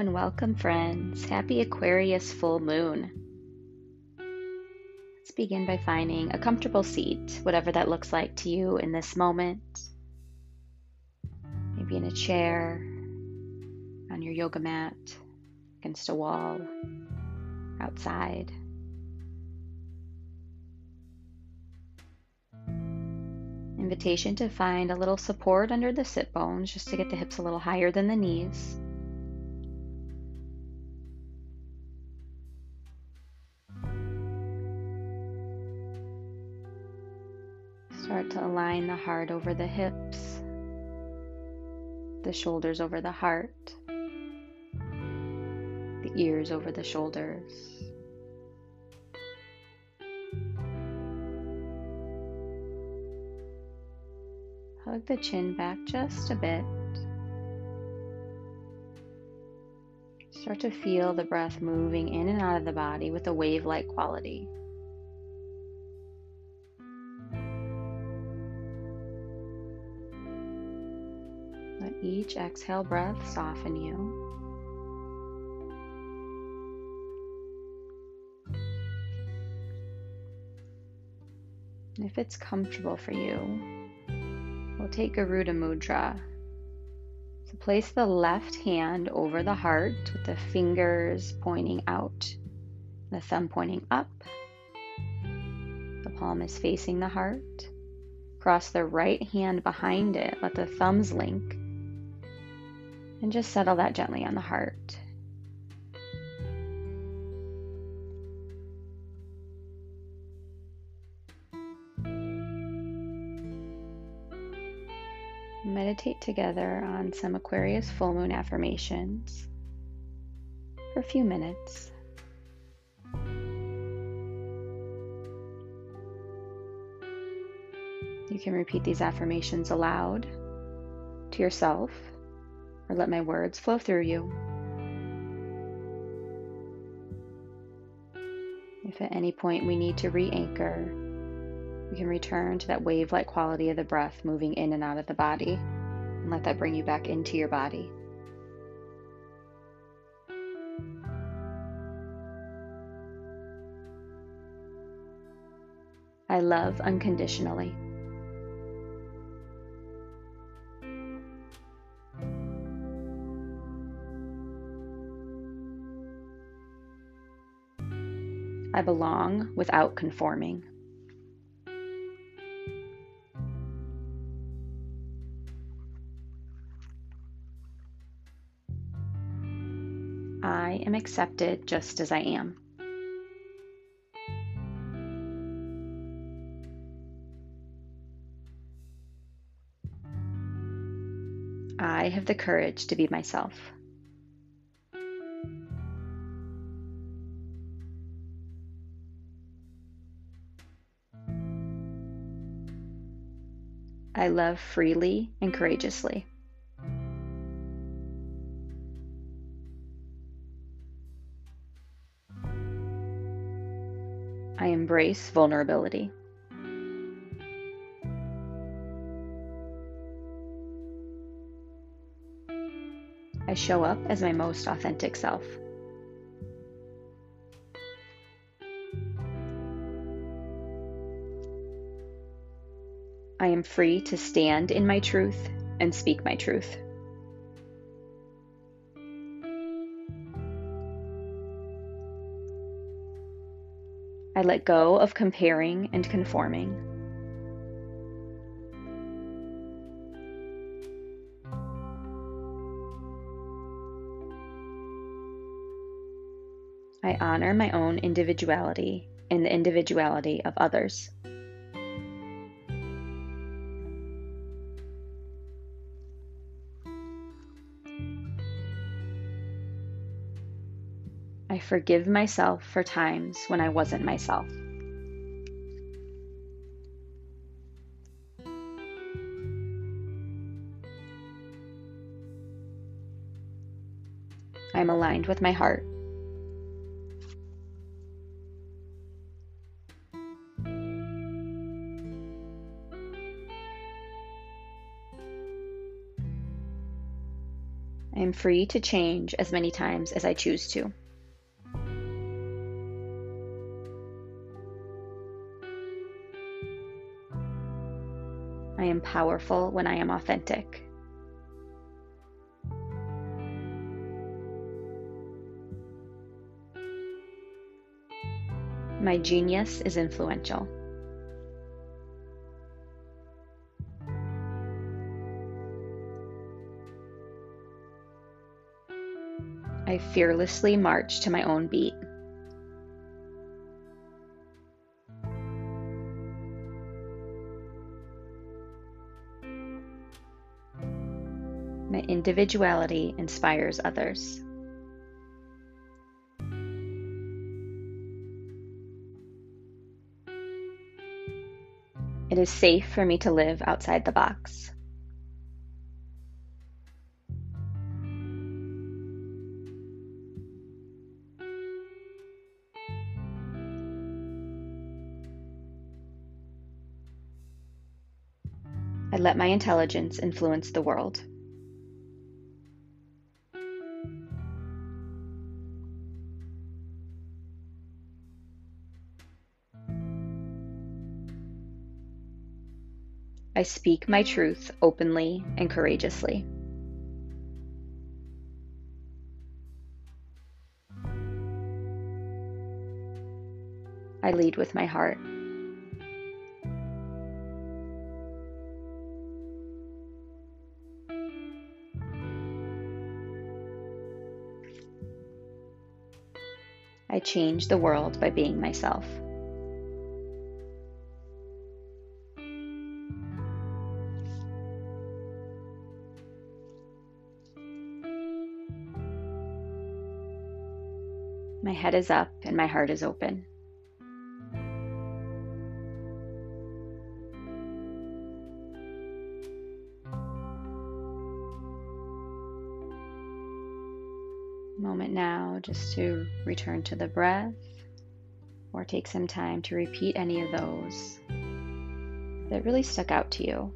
and welcome, friends. Happy Aquarius full moon. Let's begin by finding a comfortable seat, whatever that looks like to you in this moment. Maybe in a chair, on your yoga mat, against a wall, outside. Invitation to find a little support under the sit bones just to get the hips a little higher than the knees. To align the heart over the hips, the shoulders over the heart, the ears over the shoulders. Hug the chin back just a bit. Start to feel the breath moving in and out of the body with a wave like quality. Each exhale breath soften you. if it's comfortable for you, we'll take Garuda Mudra. So place the left hand over the heart with the fingers pointing out, the thumb pointing up. The palm is facing the heart. Cross the right hand behind it, let the thumbs link, and just settle that gently on the heart. Meditate together on some Aquarius full moon affirmations for a few minutes. You can repeat these affirmations aloud to yourself or let my words flow through you. If at any point we need to re anchor, we can return to that wave like quality of the breath moving in and out of the body and let that bring you back into your body. I love unconditionally. I belong without conforming. I am accepted just as I am. I have the courage to be myself. I love freely and courageously. I embrace vulnerability. I show up as my most authentic self. I am free to stand in my truth and speak my truth. I let go of comparing and conforming. I honor my own individuality and the individuality of others. I forgive myself for times when I wasn't myself. I'm aligned with my heart. I am free to change as many times as I choose to. Am powerful when I am authentic. My genius is influential. I fearlessly march to my own beat. My individuality inspires others. It is safe for me to live outside the box. I let my intelligence influence the world. I speak my truth openly and courageously. I lead with my heart. I change the world by being myself. My head is up and my heart is open. Moment now just to return to the breath or take some time to repeat any of those that really stuck out to you.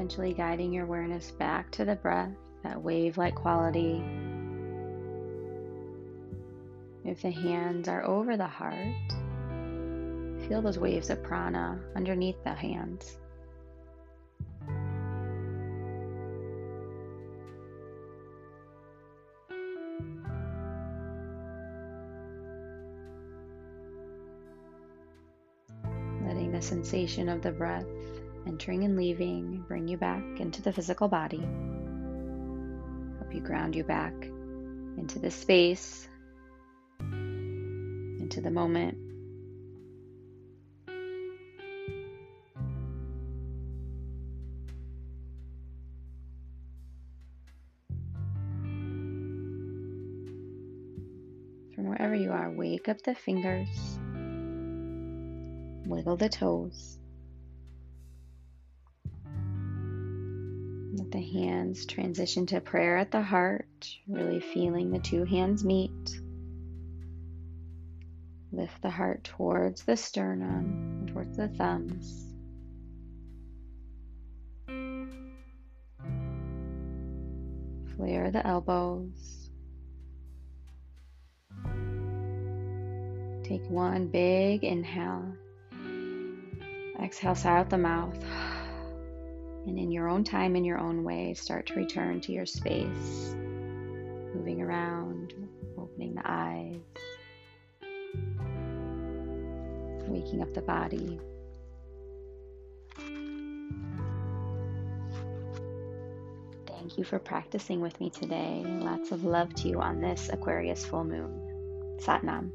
Eventually guiding your awareness back to the breath, that wave like quality. If the hands are over the heart, feel those waves of prana underneath the hands. Letting the sensation of the breath entering and leaving, bring you back into the physical body. Help you ground you back into the space, into the moment. From wherever you are, wake up the fingers, wiggle the toes. The hands transition to prayer at the heart, really feeling the two hands meet. Lift the heart towards the sternum, towards the thumbs. Flare the elbows. Take one big inhale. Exhale, out the mouth. And in your own time, in your own way, start to return to your space, moving around, opening the eyes, waking up the body. Thank you for practicing with me today. Lots of love to you on this Aquarius full moon. Satnam.